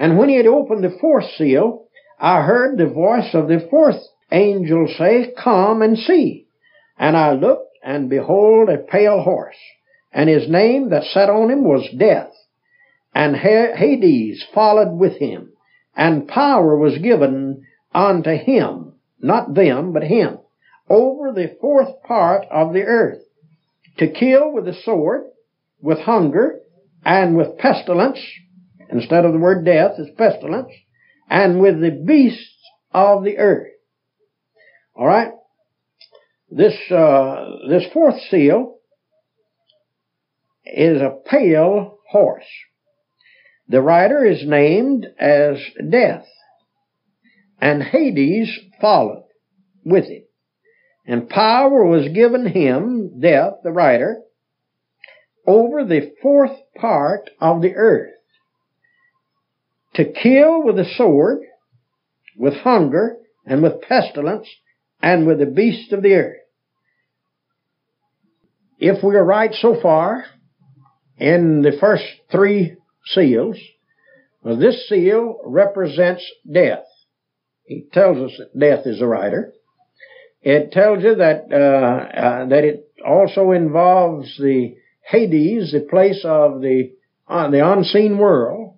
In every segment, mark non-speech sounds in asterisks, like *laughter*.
and when he had opened the fourth seal, I heard the voice of the fourth angel say, Come and see. And I looked, and behold, a pale horse. And his name that sat on him was Death. And Hades followed with him. And power was given unto him, not them, but him, over the fourth part of the earth, to kill with the sword, with hunger, and with pestilence, instead of the word death is pestilence, and with the beasts of the earth. All right. This uh, this fourth seal is a pale horse. The rider is named as Death, and Hades followed with him. And power was given him, Death, the rider, over the fourth part of the earth to kill with the sword, with hunger, and with pestilence, and with the beasts of the earth. If we are right so far in the first three seals, well, this seal represents death. He tells us that death is a rider. It tells you that uh, uh, that it also involves the Hades, the place of the uh, the unseen world,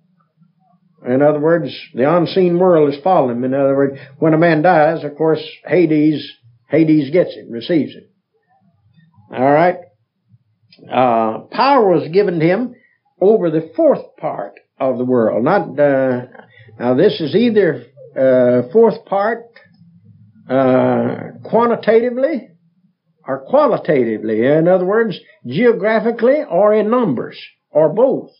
in other words, the unseen world is following him. In other words, when a man dies, of course, Hades, Hades gets it, receives it. All right. Uh, power was given to him over the fourth part of the world. Not uh, now. This is either uh, fourth part uh, quantitatively or qualitatively. In other words, geographically or in numbers or both.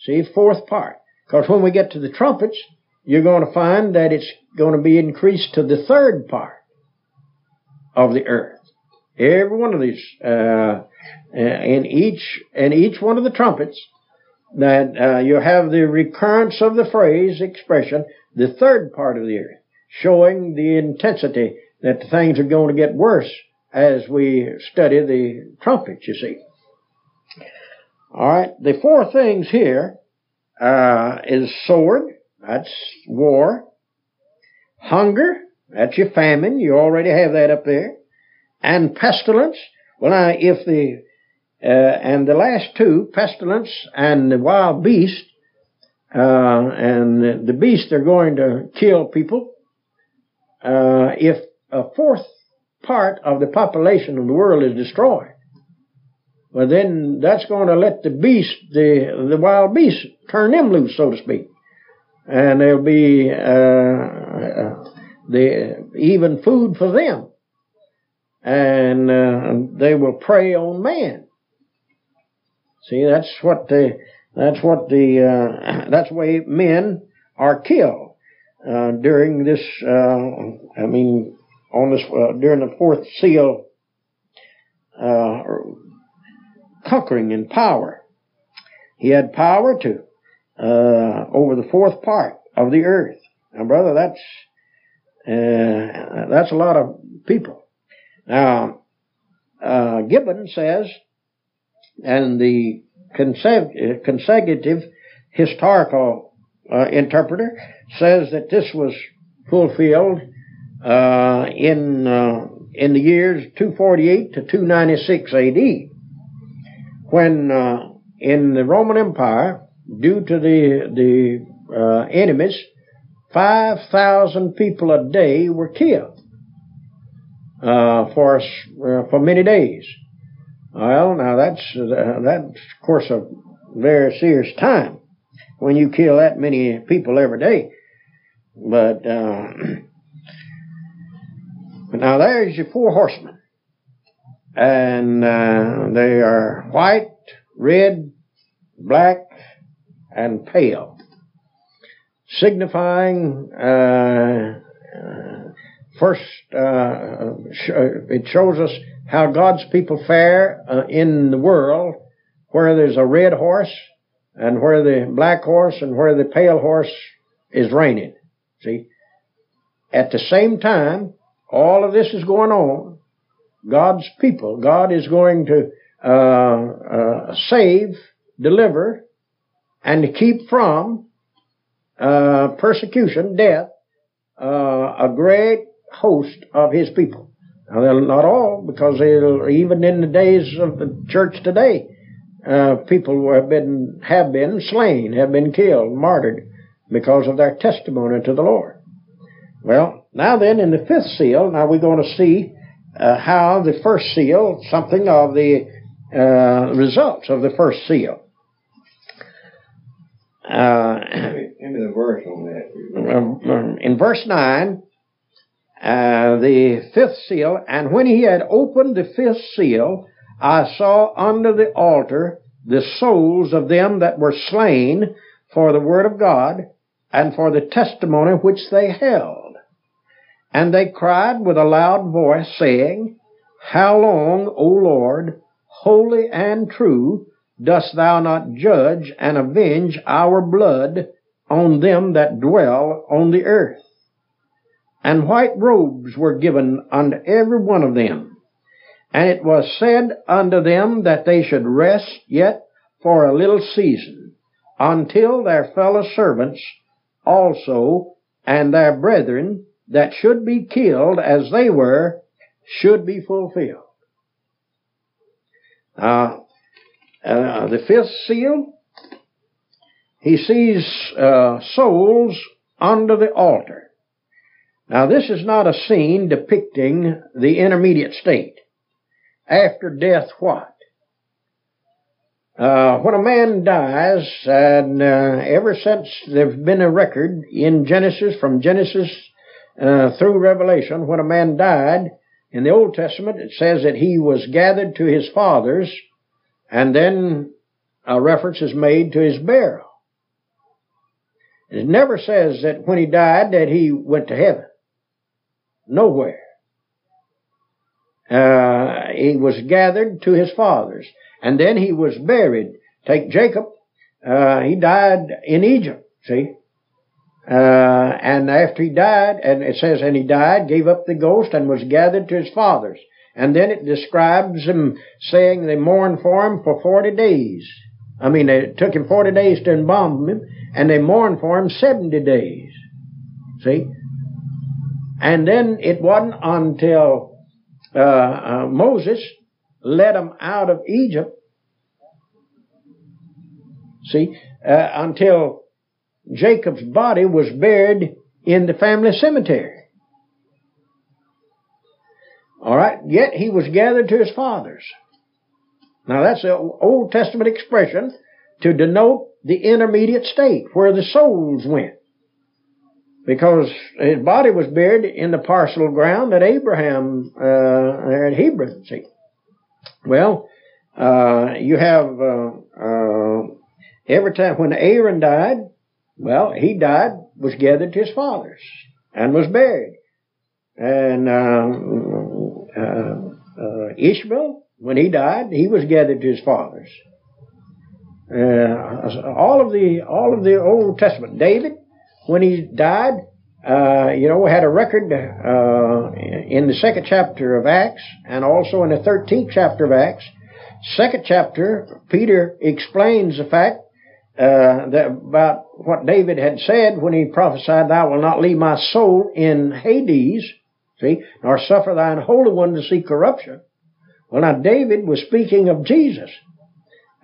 See, fourth part. Because when we get to the trumpets, you're going to find that it's going to be increased to the third part of the earth. Every one of these, uh, in each, in each one of the trumpets, that uh, you have the recurrence of the phrase, expression, the third part of the earth, showing the intensity that things are going to get worse as we study the trumpets, you see. All right, the four things here uh, is sword. That's war. Hunger. That's your famine. You already have that up there. And pestilence. Well, now, if the uh, and the last two, pestilence and the wild beast, uh, and the beasts are going to kill people. Uh, if a fourth part of the population of the world is destroyed, well, then that's going to let the beast, the the wild beast, turn them loose, so to speak, and there'll be uh, uh, the even food for them, and uh, they will prey on man. See, that's what the that's what the uh, *clears throat* that's the way men are killed uh, during this. Uh, I mean, on this during the fourth seal conquering in power. He had power to uh, over the fourth part of the earth. Now, brother, that's uh, that's a lot of people. Now, uh, Gibbon says, and the consecutive historical uh, interpreter says that this was fulfilled uh, in uh, in the years 248 to 296 A.D when uh, in the Roman Empire, due to the the uh, enemies, five thousand people a day were killed uh, for uh, for many days. Well, now that's uh, that's of course a very serious time when you kill that many people every day. But uh, *clears throat* now there's your four horsemen and uh, they are white, red, black, and pale. signifying uh, uh, first. Uh, it shows us how God's people fare uh, in the world, where there's a red horse and where the black horse and where the pale horse is reigning. See, at the same time, all of this is going on. God's people, God is going to uh, uh, save, deliver, and keep from uh, persecution, death, uh, a great host of His people. Now, not all, because even in the days of the church today, uh, people have been have been slain, have been killed, martyred because of their testimony to the Lord. Well, now then, in the fifth seal, now we're going to see uh, how the first seal, something of the uh, results of the first seal. Uh, the verse on that. Um, in verse 9, uh, the fifth seal, and when he had opened the fifth seal, I saw under the altar the souls of them that were slain for the word of God and for the testimony which they held. And they cried with a loud voice, saying, How long, O Lord, holy and true, dost thou not judge and avenge our blood on them that dwell on the earth? And white robes were given unto every one of them. And it was said unto them that they should rest yet for a little season, until their fellow servants also and their brethren that should be killed as they were should be fulfilled. Uh, uh, the fifth seal, he sees uh, souls under the altar. Now, this is not a scene depicting the intermediate state. After death, what? Uh, when a man dies, and uh, ever since there's been a record in Genesis, from Genesis uh, through Revelation, when a man died, in the Old Testament it says that he was gathered to his fathers, and then a reference is made to his burial. It never says that when he died that he went to heaven. Nowhere. Uh, he was gathered to his fathers, and then he was buried. Take Jacob. Uh, he died in Egypt. See, uh, and after he died, and it says, and he died, gave up the ghost, and was gathered to his fathers. And then it describes him saying they mourned for him for 40 days. I mean, it took him 40 days to embalm him, and they mourned for him 70 days. See? And then it wasn't until uh, uh, Moses led them out of Egypt, see, uh, until Jacob's body was buried in the family cemetery. All right, yet he was gathered to his fathers. Now that's an Old Testament expression to denote the intermediate state where the souls went. Because his body was buried in the parcel ground that Abraham, uh, at Hebron, see. Well, uh, you have, uh, uh every time when Aaron died, well, he died, was gathered to his fathers, and was buried. And uh, uh, uh, Ishmael, when he died, he was gathered to his fathers. Uh, all of the all of the Old Testament, David, when he died, uh, you know, had a record uh, in the second chapter of Acts, and also in the thirteenth chapter of Acts. Second chapter, Peter explains the fact uh, that about what David had said when he prophesied, Thou wilt not leave my soul in Hades, see, nor suffer thine Holy One to see corruption. Well, now David was speaking of Jesus.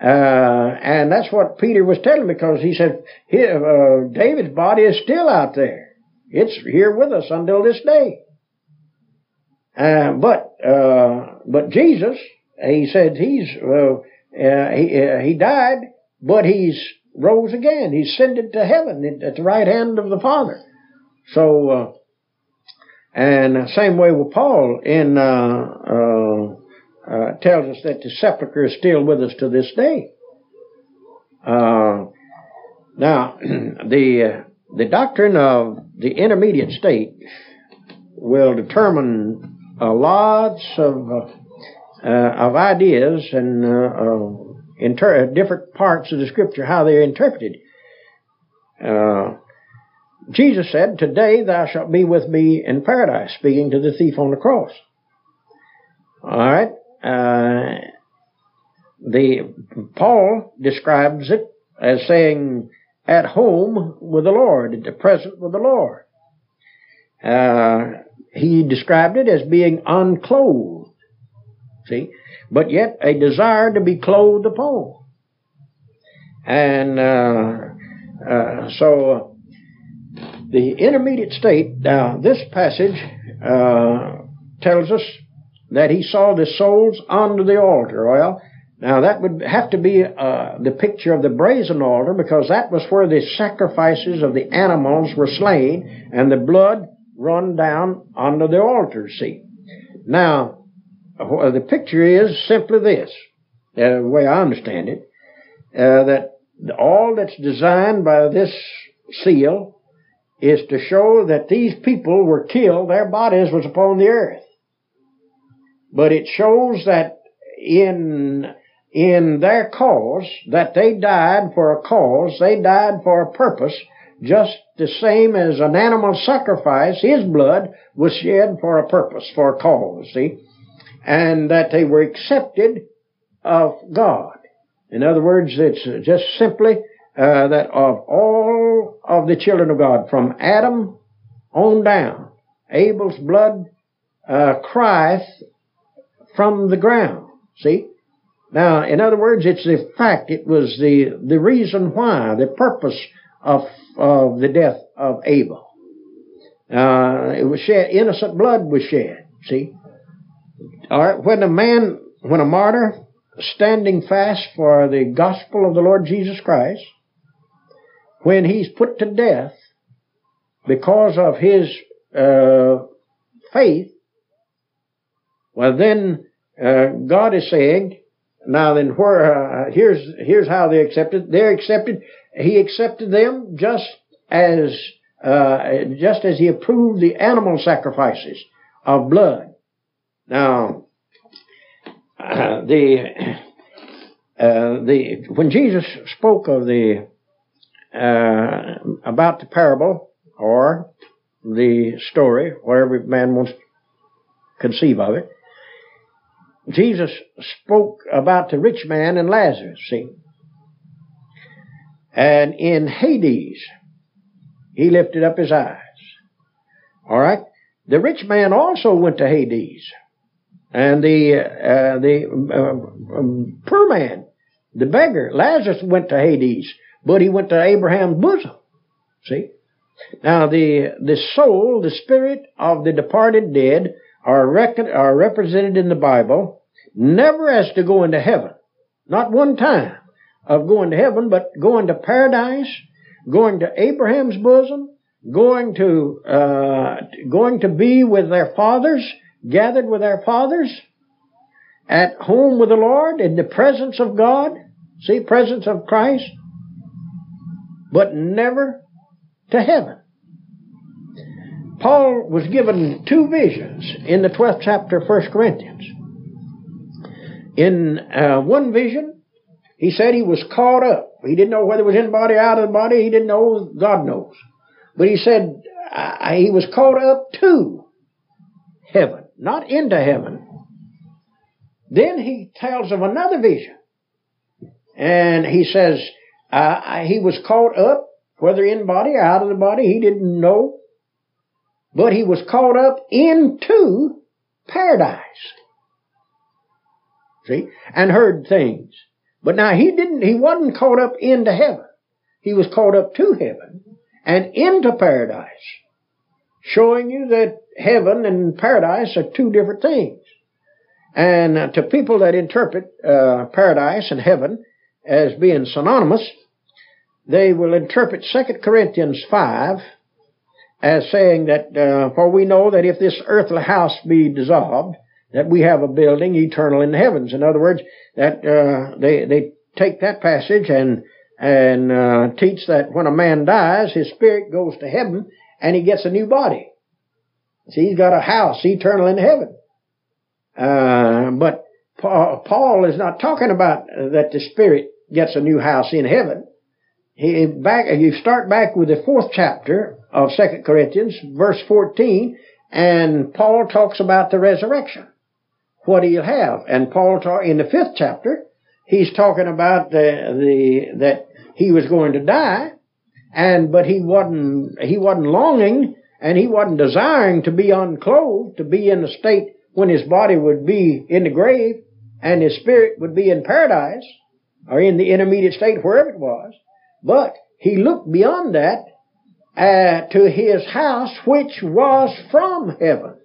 Uh, and that's what Peter was telling because he said, uh, David's body is still out there. It's here with us until this day. Uh, but, uh, but Jesus, he said he's, uh, he, he died, but he's rose again. He ascended to heaven at the right hand of the Father. So, uh, and same way with Paul in uh, uh, uh, tells us that the sepulchre is still with us to this day. Uh, now, *clears throat* the the doctrine of the intermediate state will determine uh, lots of uh, uh, of ideas and uh, inter- different parts of the scripture how they're interpreted. Jesus said, "Today thou shalt be with me in paradise," speaking to the thief on the cross. All right. the Paul describes it as saying, "At home with the Lord, at the present with the Lord." Uh, he described it as being unclothed. See? But yet a desire to be clothed upon. And uh, uh, so the intermediate state, now this passage uh, tells us that he saw the souls under the altar. Well, now that would have to be uh, the picture of the brazen altar because that was where the sacrifices of the animals were slain and the blood run down onto the altar seat. Now, the picture is simply this, uh, the way I understand it, uh, that all that's designed by this seal is to show that these people were killed, their bodies was upon the earth. But it shows that in, in their cause, that they died for a cause, they died for a purpose, just the same as an animal sacrifice, his blood was shed for a purpose, for a cause, see? And that they were accepted of God. In other words, it's just simply uh, that of all of the children of God, from Adam on down, Abel's blood uh, crieth from the ground. See? Now, in other words, it's the fact, it was the, the reason why, the purpose of, of the death of Abel. Uh, it was shed, innocent blood was shed, see? Alright, when a man, when a martyr, standing fast for the gospel of the Lord Jesus Christ, when he's put to death because of his uh, faith, well then uh, God is saying, now then, where uh, here's here's how they accepted. They're accepted he accepted them just as uh, just as he approved the animal sacrifices of blood. Now, uh, *clears throat* the uh, the when Jesus spoke of the uh, about the parable or the story, whatever man wants to conceive of it, Jesus spoke about the rich man and Lazarus. See, and in Hades, he lifted up his eyes. All right. The rich man also went to Hades, and the uh, the uh, um, poor man, the beggar, Lazarus went to Hades, but he went to Abraham's bosom. See. Now the the soul, the spirit of the departed dead, are reckon, are represented in the Bible, never as to go into heaven, not one time of going to heaven, but going to paradise, going to Abraham's bosom, going to uh, going to be with their fathers, gathered with our fathers, at home with the Lord, in the presence of God. See, presence of Christ, but never to heaven. Paul was given two visions in the 12th chapter of 1 Corinthians. In uh, one vision, he said he was caught up. He didn't know whether it was in body out of the body. He didn't know. God knows. But he said he was caught up to heaven, not into heaven. Then he tells of another vision. And he says uh, he was caught up, whether in body or out of the body, he didn't know. But he was caught up into paradise. See? And heard things. But now he didn't, he wasn't caught up into heaven. He was caught up to heaven and into paradise. Showing you that heaven and paradise are two different things. And uh, to people that interpret uh, paradise and heaven as being synonymous, they will interpret 2 Corinthians 5 as saying that, uh, for we know that if this earthly house be dissolved, that we have a building eternal in the heavens. In other words, that uh, they they take that passage and and uh, teach that when a man dies, his spirit goes to heaven and he gets a new body. See, he's got a house eternal in heaven. Uh, but Paul is not talking about that the spirit gets a new house in heaven. He back you start back with the fourth chapter of Second Corinthians, verse fourteen, and Paul talks about the resurrection, what he'll have. And Paul talk, in the fifth chapter, he's talking about the the that he was going to die, and but he wasn't he wasn't longing and he wasn't desiring to be unclothed, to be in a state when his body would be in the grave and his spirit would be in paradise or in the intermediate state wherever it was. But he looked beyond that uh, to his house which was from heaven.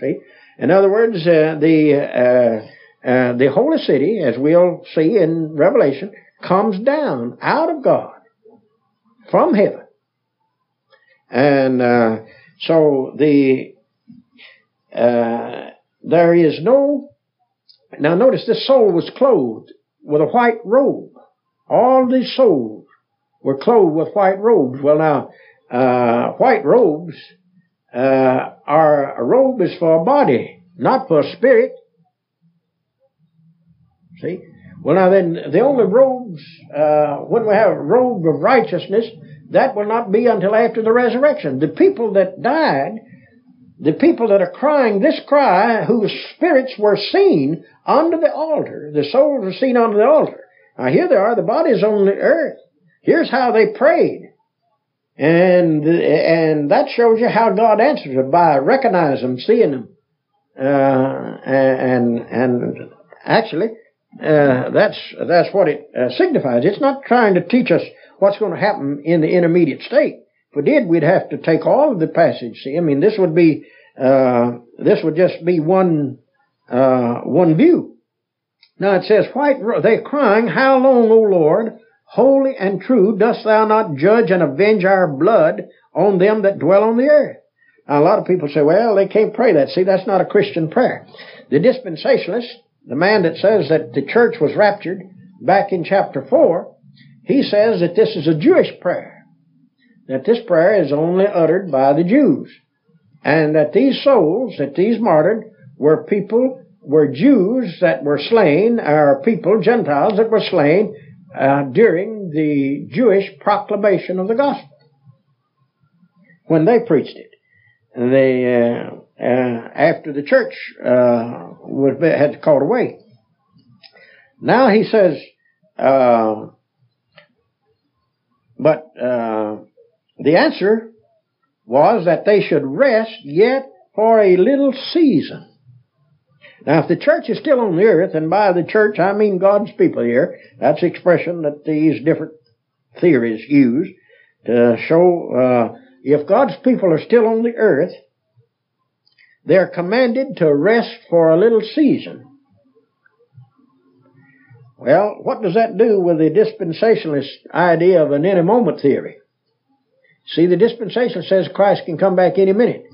See? In other words, uh, the uh, uh the holy city, as we'll see in Revelation, comes down out of God from heaven. And uh, so the uh, there is no now notice this soul was clothed with a white robe. All these souls were clothed with white robes. Well now, uh, white robes uh, are a robe is for a body, not for a spirit. See? Well now then, the only robes, uh, when we have a robe of righteousness, that will not be until after the resurrection. The people that died, the people that are crying this cry, whose spirits were seen under the altar, the souls were seen under the altar. Now here they are, the bodies on the earth. Here's how they prayed. And, and that shows you how God answers it by recognizing them, seeing them. Uh, and, and actually, uh, that's, that's what it uh, signifies. It's not trying to teach us what's going to happen in the intermediate state. If we did, we'd have to take all of the passage. See, I mean, this would be, uh, this would just be one, uh, one view. Now it says, white, they're crying, how long, O Lord, holy and true, dost thou not judge and avenge our blood on them that dwell on the earth? Now, a lot of people say, well, they can't pray that. See, that's not a Christian prayer. The dispensationalist, the man that says that the church was raptured back in chapter 4, he says that this is a Jewish prayer, that this prayer is only uttered by the Jews, and that these souls, that these martyred, were people, were Jews that were slain, or people, Gentiles that were slain uh, during the Jewish proclamation of the gospel when they preached it. They uh, uh, after the church uh, was had called away. Now he says. Uh, but uh, the answer was that they should rest yet for a little season. Now, if the church is still on the earth, and by the church I mean God's people here, that's the expression that these different theories use to show uh, if God's people are still on the earth, they're commanded to rest for a little season. Well, what does that do with the dispensationalist idea of an any moment theory? See, the dispensationalist says Christ can come back any minute,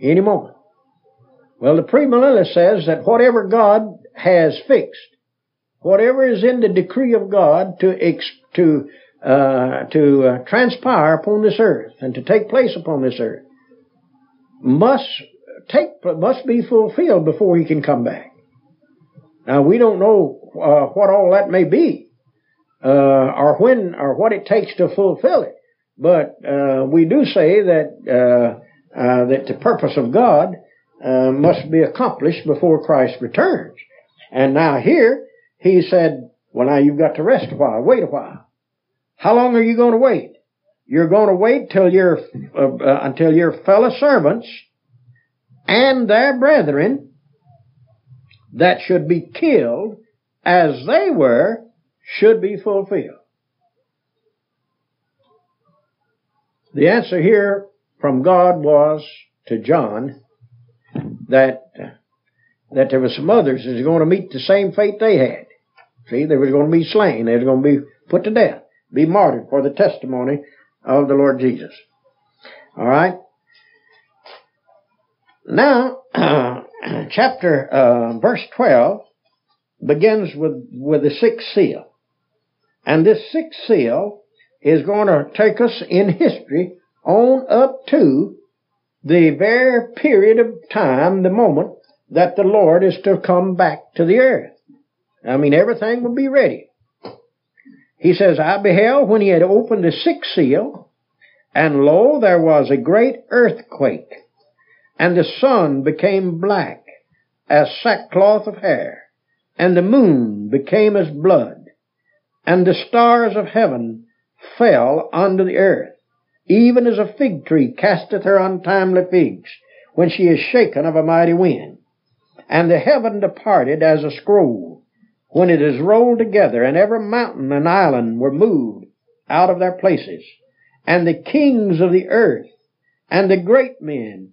any moment. Well, the premillennialist says that whatever God has fixed, whatever is in the decree of God to ex- to uh, to uh, transpire upon this earth and to take place upon this earth, must take must be fulfilled before He can come back. Now we don't know uh, what all that may be, uh, or when, or what it takes to fulfill it. But uh, we do say that uh, uh, that the purpose of God uh, must be accomplished before Christ returns. And now here he said, "Well, now you've got to rest a while. Wait a while. How long are you going to wait? You're going to wait till your until your fellow servants and their brethren that should be killed as they were should be fulfilled. The answer here from God was to John that that there were some others that were going to meet the same fate they had. See, they were going to be slain. They were going to be put to death, be martyred for the testimony of the Lord Jesus. All right. Now, *clears throat* *clears throat* chapter uh, verse twelve begins with, with the sixth seal. And this sixth seal is going to take us in history on up to the very period of time, the moment that the Lord is to come back to the earth. I mean, everything will be ready. He says, I beheld when he had opened the sixth seal, and lo, there was a great earthquake, and the sun became black as sackcloth of hair, and the moon became as blood, and the stars of heaven fell unto the earth, even as a fig tree casteth her untimely figs, when she is shaken of a mighty wind. And the heaven departed as a scroll, when it is rolled together, and every mountain and island were moved out of their places, and the kings of the earth, and the great men,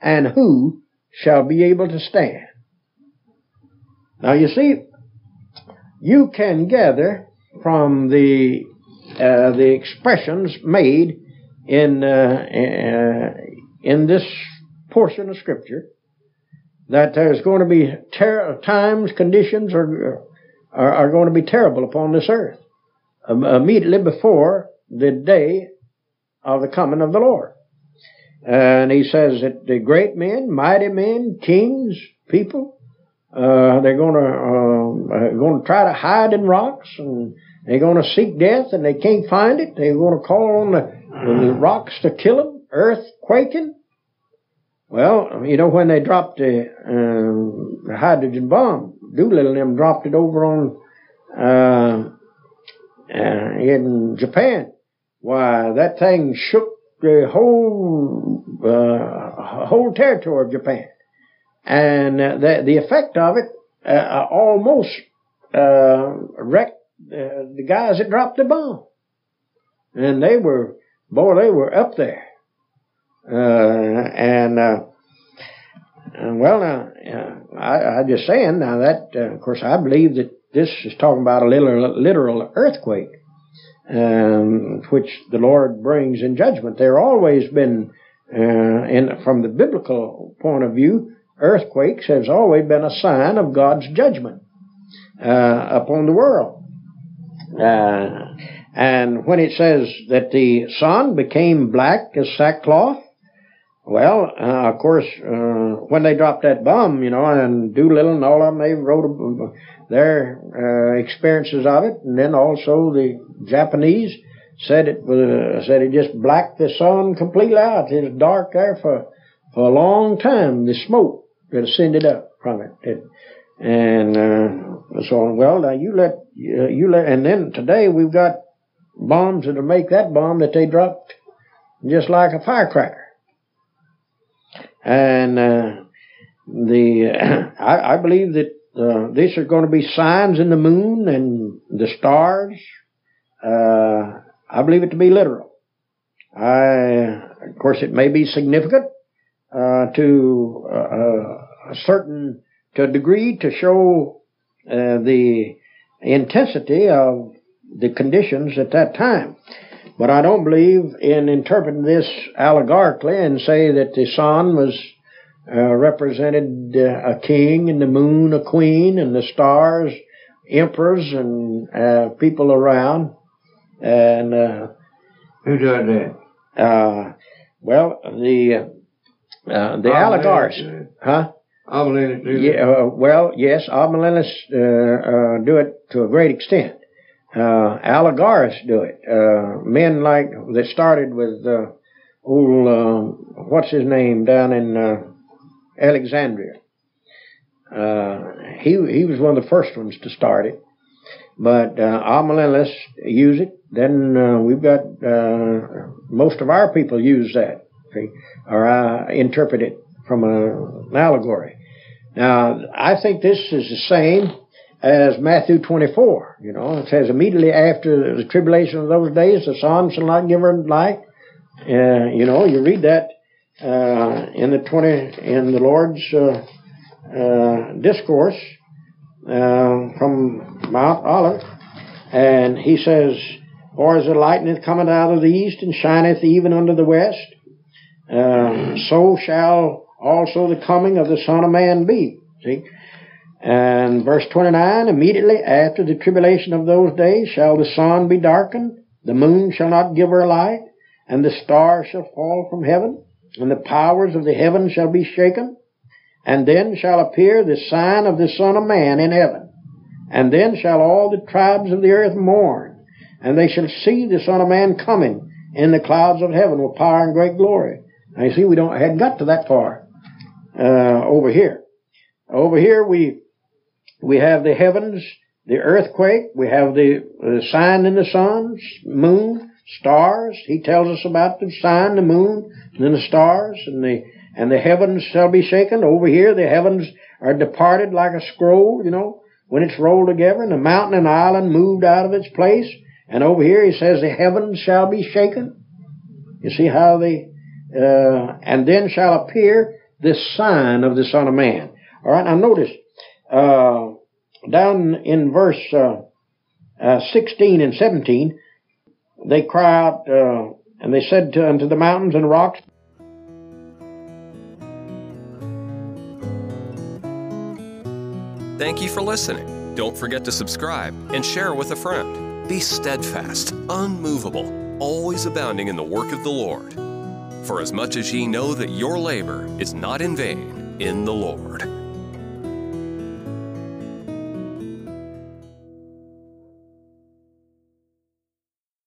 and who shall be able to stand? Now you see, you can gather from the uh, the expressions made in uh, uh, in this portion of Scripture that there's going to be ter- times, conditions are, are, are going to be terrible upon this earth um, immediately before the day of the coming of the Lord. And he says that the great men, mighty men, kings, people, uh, they're going to uh, going to try to hide in rocks, and they're going to seek death, and they can't find it. They're going to call on the, the rocks to kill them, earth quaking, well, you know, when they dropped the, um, the hydrogen bomb, Doolittle and them dropped it over on uh, uh, in Japan. Why, that thing shook the whole uh, whole territory of Japan, and uh, the the effect of it uh, almost uh, wrecked the guys that dropped the bomb, and they were boy, they were up there. Uh, and, uh, well, now, uh, I, I just saying now that, uh, of course, I believe that this is talking about a literal, literal earthquake, um, which the Lord brings in judgment. There always been, uh, in, from the biblical point of view, earthquakes has always been a sign of God's judgment, uh, upon the world. Uh, and when it says that the sun became black as sackcloth, well, uh, of course, uh, when they dropped that bomb, you know, and Doolittle and all of them, they wrote their uh, experiences of it, and then also the Japanese said it was uh, said it just blacked the sun completely out. It was dark there for for a long time. The smoke that ascended up from it, it and uh, so on. Well, now you let uh, you let, and then today we've got bombs that'll make that bomb that they dropped just like a firecracker. And uh, the *clears throat* I, I, believe that uh, these are going to be signs in the moon and the stars. Uh, I believe it to be literal. I, of course, it may be significant uh, to uh, a certain to a degree to show uh, the intensity of the conditions at that time. But I don't believe in interpreting this allegorically and say that the sun was uh, represented uh, a king and the moon a queen and the stars emperors and uh, people around. And uh, who does that? Uh, well, the uh, the allegorists, huh? Amillennialists do yeah, well, yes, Amillennialists do it to a great extent uh, do it. Uh, men like that started with uh, old uh, what's his name down in uh, Alexandria. Uh, he he was one of the first ones to start it, but uh, amillennialists use it. Then uh, we've got uh, most of our people use that, see, or uh, interpret it from a, an allegory. Now I think this is the same as Matthew 24. You know, it says immediately after the tribulation of those days, the sun shall not give her light. Uh, you know, you read that uh, in the 20 in the Lord's uh, uh discourse uh, from Mount Olive, and he says, "Or as the lightning cometh out of the east and shineth even unto the west, uh, so shall also the coming of the Son of Man be." See. And verse 29, immediately after the tribulation of those days shall the sun be darkened, the moon shall not give her light, and the stars shall fall from heaven, and the powers of the heaven shall be shaken. And then shall appear the sign of the Son of Man in heaven. And then shall all the tribes of the earth mourn, and they shall see the Son of Man coming in the clouds of heaven with power and great glory. Now you see, we don't hadn't got to that far uh, over here. Over here we we have the heavens, the earthquake, we have the, the sign in the sun, moon, stars. He tells us about the sign, the moon, and then the stars, and the and the heavens shall be shaken. Over here, the heavens are departed like a scroll, you know, when it's rolled together, and the mountain and island moved out of its place. And over here, he says the heavens shall be shaken. You see how they, uh, and then shall appear the sign of the Son of Man. All right, now notice uh, down in verse uh, uh, 16 and 17, they cry out, uh, and they said to, unto the mountains and rocks, Thank you for listening. Don't forget to subscribe and share with a friend. Be steadfast, unmovable, always abounding in the work of the Lord. For as much as ye know that your labor is not in vain in the Lord.